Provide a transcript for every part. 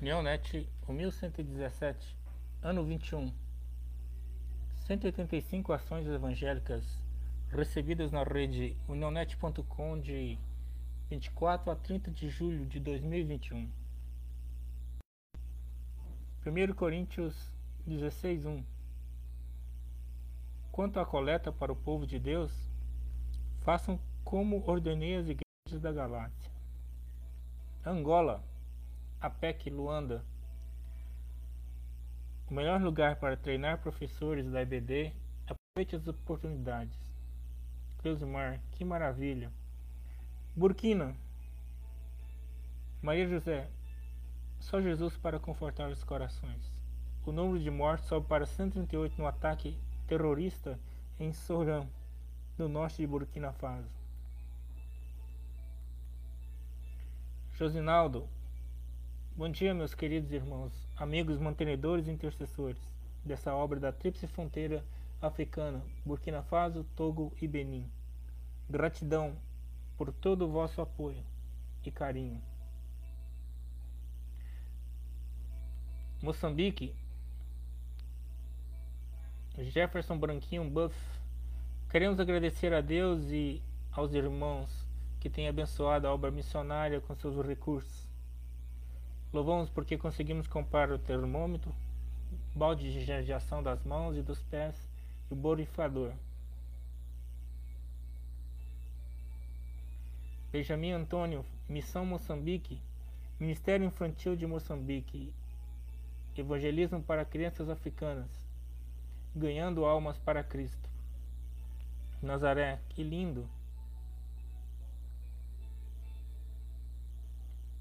União Net 1117, ano 21. 185 ações evangélicas recebidas na rede unionet.com de 24 a 30 de julho de 2021. 1 Coríntios 16, 1 Quanto à coleta para o povo de Deus, façam como ordenei as igrejas da Galácia. Angola, APEC Luanda. O melhor lugar para treinar professores da EBD, aproveite as oportunidades. Cleusimar, que maravilha. Burkina. Maria José, só Jesus para confortar os corações. O número de mortos sobe para 138 no ataque terrorista em Soram, no norte de Burkina Faso. Josinaldo, Bom dia, meus queridos irmãos, amigos mantenedores e intercessores dessa obra da Tríplice Fronteira Africana, Burkina Faso, Togo e Benin. Gratidão por todo o vosso apoio e carinho. Moçambique, Jefferson Branquinho Buff, queremos agradecer a Deus e aos irmãos que têm abençoado a obra missionária com seus recursos. Louvamos porque conseguimos comprar o termômetro, balde de higienização das mãos e dos pés e o borrifador. Benjamin Antônio, Missão Moçambique, Ministério Infantil de Moçambique, Evangelismo para Crianças Africanas, ganhando almas para Cristo. Nazaré, que lindo!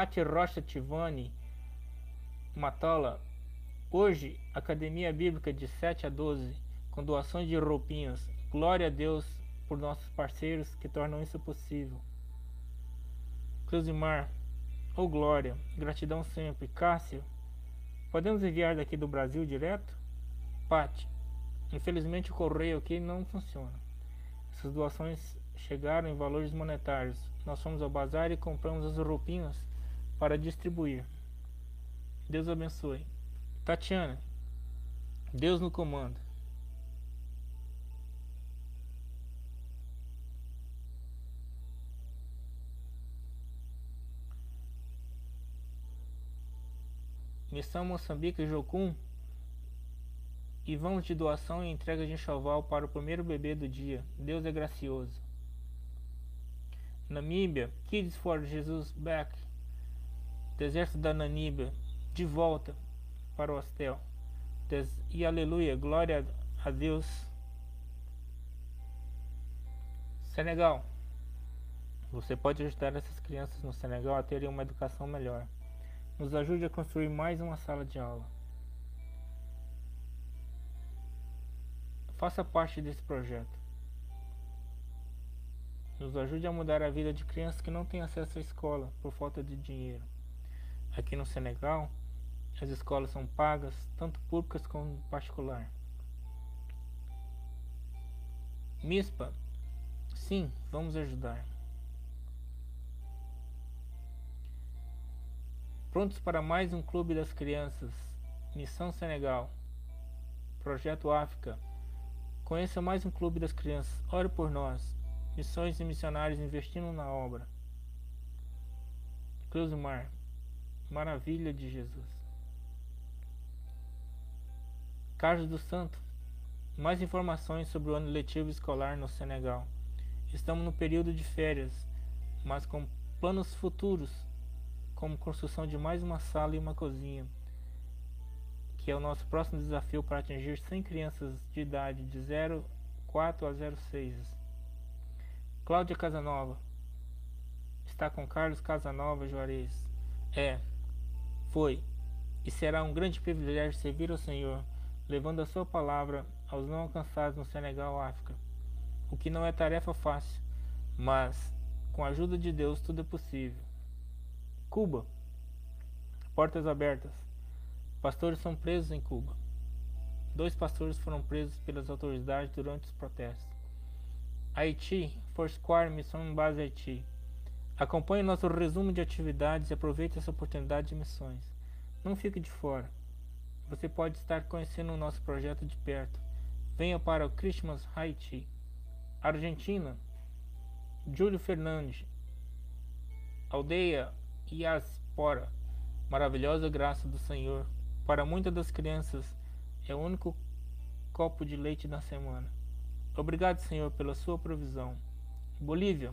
Pati Rocha Tivani, Matola. Hoje, Academia Bíblica de 7 a 12, com doações de roupinhas. Glória a Deus por nossos parceiros que tornam isso possível. Cruzimar, ou oh glória, gratidão sempre. Cássio, podemos enviar daqui do Brasil direto? Pati, infelizmente o correio aqui não funciona. Essas doações chegaram em valores monetários. Nós fomos ao bazar e compramos as roupinhas para distribuir. Deus abençoe. Tatiana, Deus no comando. Missão Moçambique Jocum e vamos de doação e entrega de enxoval para o primeiro bebê do dia. Deus é gracioso. Namíbia, Kids for Jesus Back Deserto da Namíbia, de volta para o hostel. Des e aleluia, glória a Deus. Senegal. Você pode ajudar essas crianças no Senegal a terem uma educação melhor. Nos ajude a construir mais uma sala de aula. Faça parte desse projeto. Nos ajude a mudar a vida de crianças que não têm acesso à escola por falta de dinheiro. Aqui no Senegal, as escolas são pagas, tanto públicas como particular. MISPA, sim, vamos ajudar. Prontos para mais um Clube das Crianças, Missão Senegal, Projeto África. Conheça mais um Clube das Crianças, ore por nós. Missões e missionários investindo na obra. Cruz do Mar. Maravilha de Jesus. Carlos do Santo. Mais informações sobre o ano letivo escolar no Senegal. Estamos no período de férias, mas com planos futuros, como construção de mais uma sala e uma cozinha, que é o nosso próximo desafio para atingir 100 crianças de idade de 0, 4 a 06. Cláudia Casanova. Está com Carlos Casanova Juarez. É, foi e será um grande privilégio servir ao Senhor, levando a sua palavra aos não alcançados no Senegal África. O que não é tarefa fácil, mas com a ajuda de Deus tudo é possível. Cuba. Portas abertas. Pastores são presos em Cuba. Dois pastores foram presos pelas autoridades durante os protestos. Haiti, Foursquare, Missão Base Haiti. Acompanhe nosso resumo de atividades e aproveite essa oportunidade de missões. Não fique de fora. Você pode estar conhecendo o nosso projeto de perto. Venha para o Christmas Haiti, Argentina. Júlio Fernandes, Aldeia Iaspora, maravilhosa graça do Senhor. Para muitas das crianças é o único copo de leite na semana. Obrigado, Senhor, pela sua provisão. Bolívia.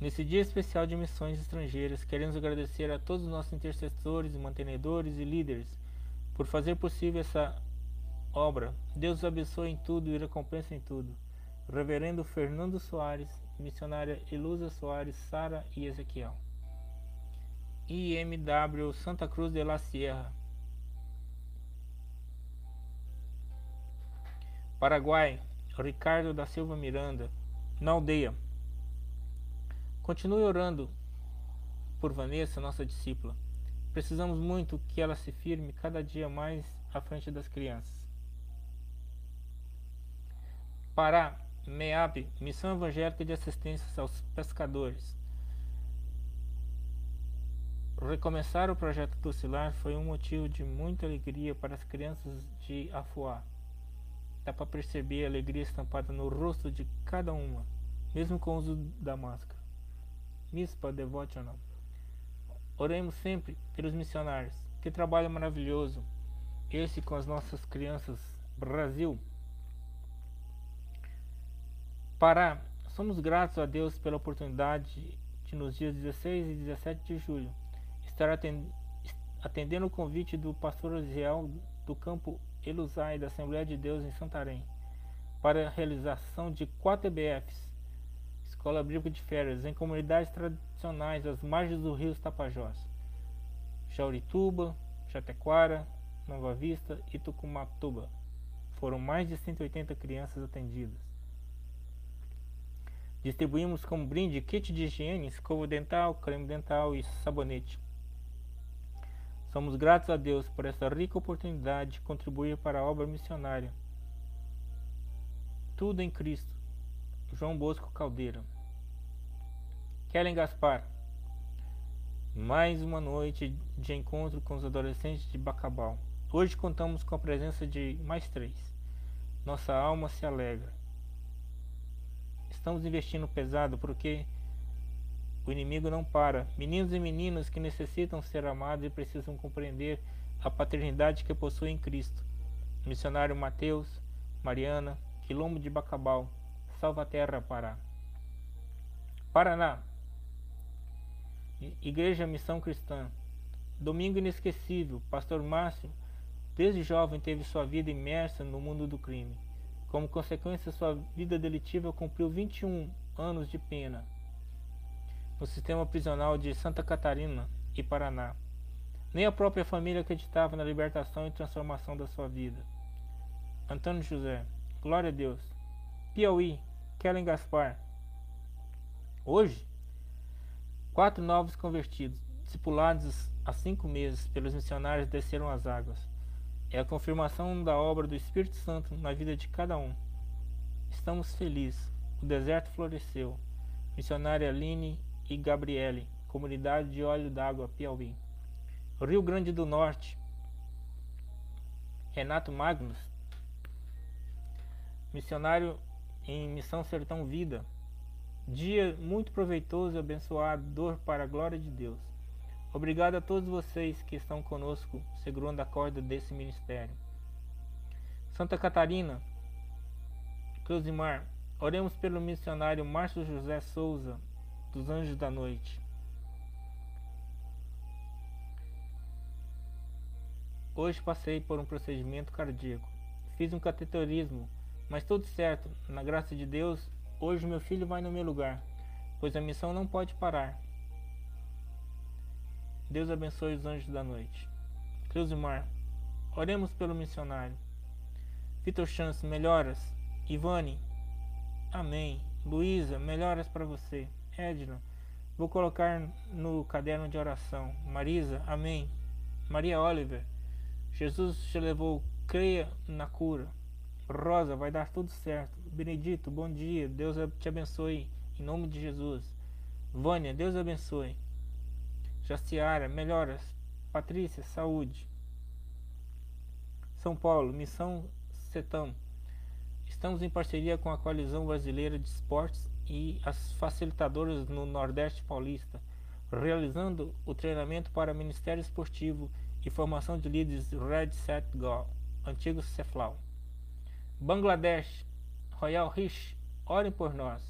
Nesse dia especial de missões estrangeiras, queremos agradecer a todos os nossos intercessores, mantenedores e líderes por fazer possível essa obra. Deus os abençoe em tudo e recompensa em tudo. Reverendo Fernando Soares, missionária Elusa Soares, Sara e Ezequiel. IMW Santa Cruz de la Sierra. Paraguai, Ricardo da Silva Miranda, na aldeia. Continue orando por Vanessa, nossa discípula. Precisamos muito que ela se firme cada dia mais à frente das crianças. Pará, MEAB, Missão Evangélica de Assistência aos Pescadores. Recomeçar o projeto Docilar foi um motivo de muita alegria para as crianças de Afuá. Dá para perceber a alegria estampada no rosto de cada uma, mesmo com o uso da máscara. Mispa Devotional. Oremos sempre pelos missionários. Que trabalho maravilhoso. Esse com as nossas crianças. Brasil. Pará. Somos gratos a Deus pela oportunidade de, nos dias 16 e 17 de julho, estar atendendo o convite do pastor Osiel do campo Elusai da Assembleia de Deus em Santarém para a realização de quatro EBFs escola bíblica de férias em comunidades tradicionais às margens do rio Tapajós, Jaurituba, Jatequara, Nova Vista e Tucumatuba. Foram mais de 180 crianças atendidas. Distribuímos como brinde kit de higiene, escova dental, creme dental e sabonete. Somos gratos a Deus por essa rica oportunidade de contribuir para a obra missionária. Tudo em Cristo João Bosco Caldeira. Kellen Gaspar. Mais uma noite de encontro com os adolescentes de Bacabal. Hoje contamos com a presença de mais três. Nossa alma se alegra. Estamos investindo pesado porque o inimigo não para. Meninos e meninas que necessitam ser amados e precisam compreender a paternidade que possuem em Cristo. Missionário Mateus, Mariana, Quilombo de Bacabal, Salvaterra, Pará. Paraná. Igreja Missão Cristã. Domingo inesquecível. Pastor Márcio, desde jovem, teve sua vida imersa no mundo do crime. Como consequência, sua vida delitiva cumpriu 21 anos de pena no sistema prisional de Santa Catarina e Paraná. Nem a própria família acreditava na libertação e transformação da sua vida. Antônio José, glória a Deus. Piauí, Kellen Gaspar. Hoje, quatro novos convertidos, discipulados há cinco meses pelos missionários, desceram as águas. É a confirmação da obra do Espírito Santo na vida de cada um. Estamos felizes. O deserto floresceu. Missionária Aline e Gabriele, Comunidade de Óleo d'Água, Piauí. Rio Grande do Norte. Renato Magnus, missionário em Missão Sertão Vida. Dia muito proveitoso e abençoador para a glória de Deus. Obrigado a todos vocês que estão conosco segurando a corda desse ministério. Santa Catarina, Cruzimar, oremos pelo missionário Márcio José Souza, dos Anjos da Noite. Hoje passei por um procedimento cardíaco. Fiz um cateterismo mas tudo certo, na graça de Deus, hoje meu filho vai no meu lugar, pois a missão não pode parar. Deus abençoe os anjos da noite. Mar, oremos pelo missionário. Vitor Chance, melhoras. Ivane, amém. Luísa, melhoras para você. Edna, vou colocar no caderno de oração. Marisa, amém. Maria Oliver, Jesus te levou, creia na cura. Rosa, vai dar tudo certo. Benedito, bom dia. Deus te abençoe. Em nome de Jesus. Vânia, Deus abençoe. Jaciara, melhoras. Patrícia, saúde. São Paulo, missão CETAM. Estamos em parceria com a Coalizão Brasileira de Esportes e as facilitadoras no Nordeste Paulista, realizando o treinamento para Ministério Esportivo e formação de líderes Red Set Go, antigo Ceflau. Bangladesh, Royal Rish, orem por nós.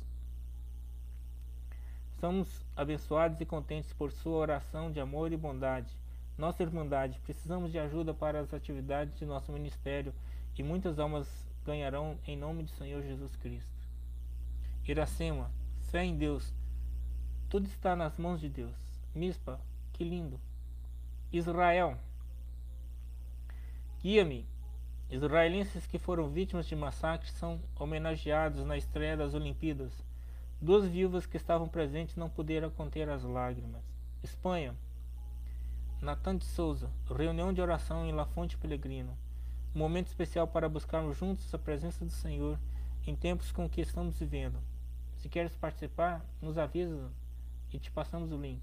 Somos abençoados e contentes por sua oração de amor e bondade. Nossa Irmandade, precisamos de ajuda para as atividades de nosso ministério e muitas almas ganharão em nome do Senhor Jesus Cristo. Iracema, fé em Deus. Tudo está nas mãos de Deus. Mispa, que lindo. Israel, guia-me. Israelenses que foram vítimas de massacre são homenageados na estreia das Olimpíadas. Duas viúvas que estavam presentes não puderam conter as lágrimas. Espanha. Natan de Souza. Reunião de oração em La Fonte Pelegrino. Um momento especial para buscarmos juntos a presença do Senhor em tempos com que estamos vivendo. Se queres participar, nos avisa e te passamos o link.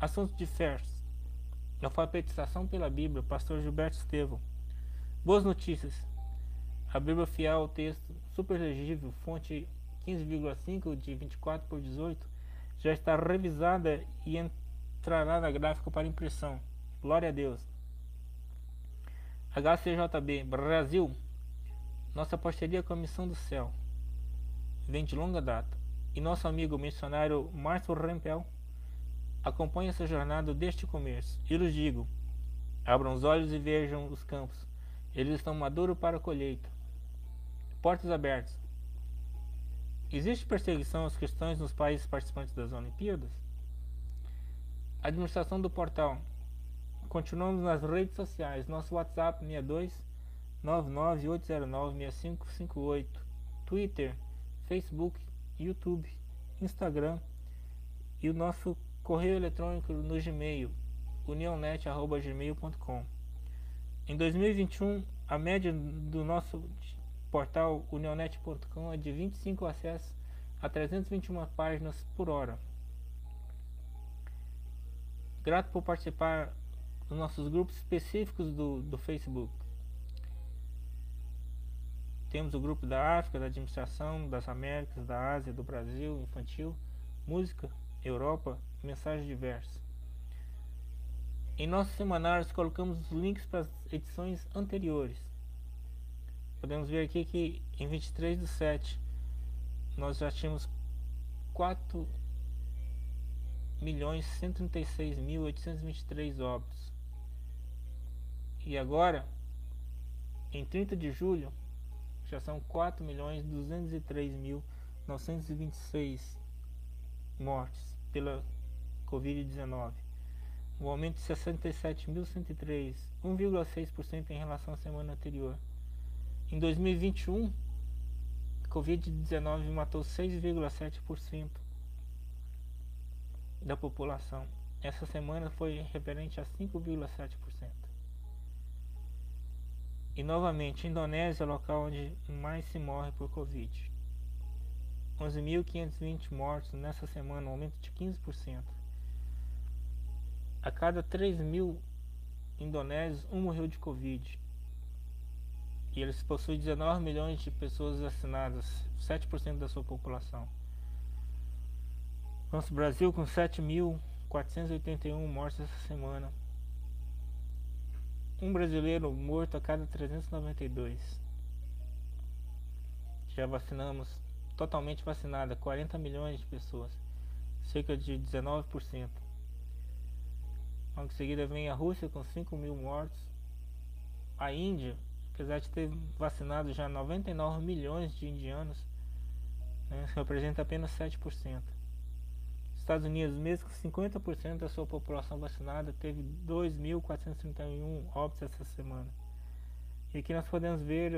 Assuntos diversos. Alfabetização pela Bíblia, Pastor Gilberto Estevão. Boas notícias. A Bíblia fiel ao texto, super legível, fonte 15,5 de 24 por 18, já está revisada e entrará na gráfica para impressão. Glória a Deus. HCJB Brasil. Nossa parceria com a Missão do Céu vem de longa data. E nosso amigo missionário Márcio Rempel acompanha essa jornada desde o começo. E lhes digo: abram os olhos e vejam os campos. Eles estão maduros para a colheita. Portas abertas. Existe perseguição aos cristãos nos países participantes das Olimpíadas? Administração do portal. Continuamos nas redes sociais. Nosso WhatsApp 62 99809 6558. Twitter, Facebook, YouTube, Instagram e o nosso correio eletrônico no Gmail, unionet.gmail.com. Em 2021, a média do nosso portal unionet.com é de 25 acessos a 321 páginas por hora. Grato por participar dos nossos grupos específicos do, do Facebook. Temos o grupo da África, da Administração, das Américas, da Ásia, do Brasil, infantil, música, Europa, mensagens diversas. Em nossos semanários colocamos os links para as edições anteriores. Podemos ver aqui que em 23 do 7 nós já tínhamos 4 milhões 136 mil 823 óbitos. E agora em 30 de julho já são 4 milhões 203 mil 926 mortes pela Covid-19 um aumento de 67.103 1,6% em relação à semana anterior em 2021, Covid-19 matou 6,7% da população. Essa semana foi referente a 5,7%. E novamente, Indonésia é o local onde mais se morre por Covid. 11.520 mortos nessa semana, um aumento de 15%. A cada 3 mil indonésios, um morreu de Covid e eles possuem 19 milhões de pessoas vacinadas, 7% da sua população. Nosso Brasil com 7.481 mortes essa semana. Um brasileiro morto a cada 392. Já vacinamos, totalmente vacinada, 40 milhões de pessoas, cerca de 19%. Logo em seguida vem a Rússia com 5 mil mortos. A Índia apesar de ter vacinado já 99 milhões de indianos, né, representa apenas 7%. Estados Unidos, mesmo com 50% da sua população vacinada, teve 2.431 óbitos essa semana. E aqui nós podemos ver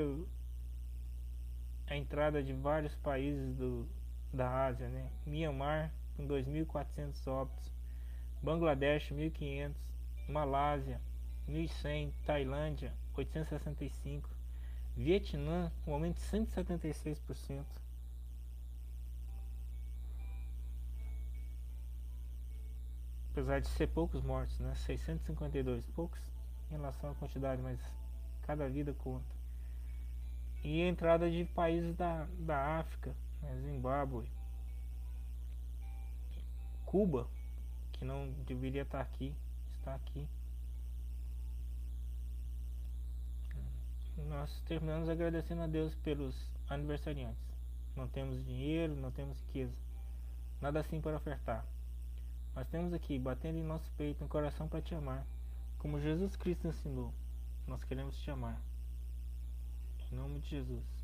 a entrada de vários países do, da Ásia, né? Myanmar com 2.400 óbitos, Bangladesh 1.500, Malásia 1.100, Tailândia 865. Vietnã, um aumento de 176%. apesar de ser poucos mortos, né? 652, poucos em relação à quantidade, mas cada vida conta. E a entrada de países da, da África, né? Zimbábue, Cuba, que não deveria estar aqui, está aqui. Nós terminamos agradecendo a Deus pelos aniversariantes. Não temos dinheiro, não temos riqueza, nada assim para ofertar. Nós temos aqui, batendo em nosso peito, um coração para te amar, como Jesus Cristo ensinou. Nós queremos te amar. Em nome de Jesus.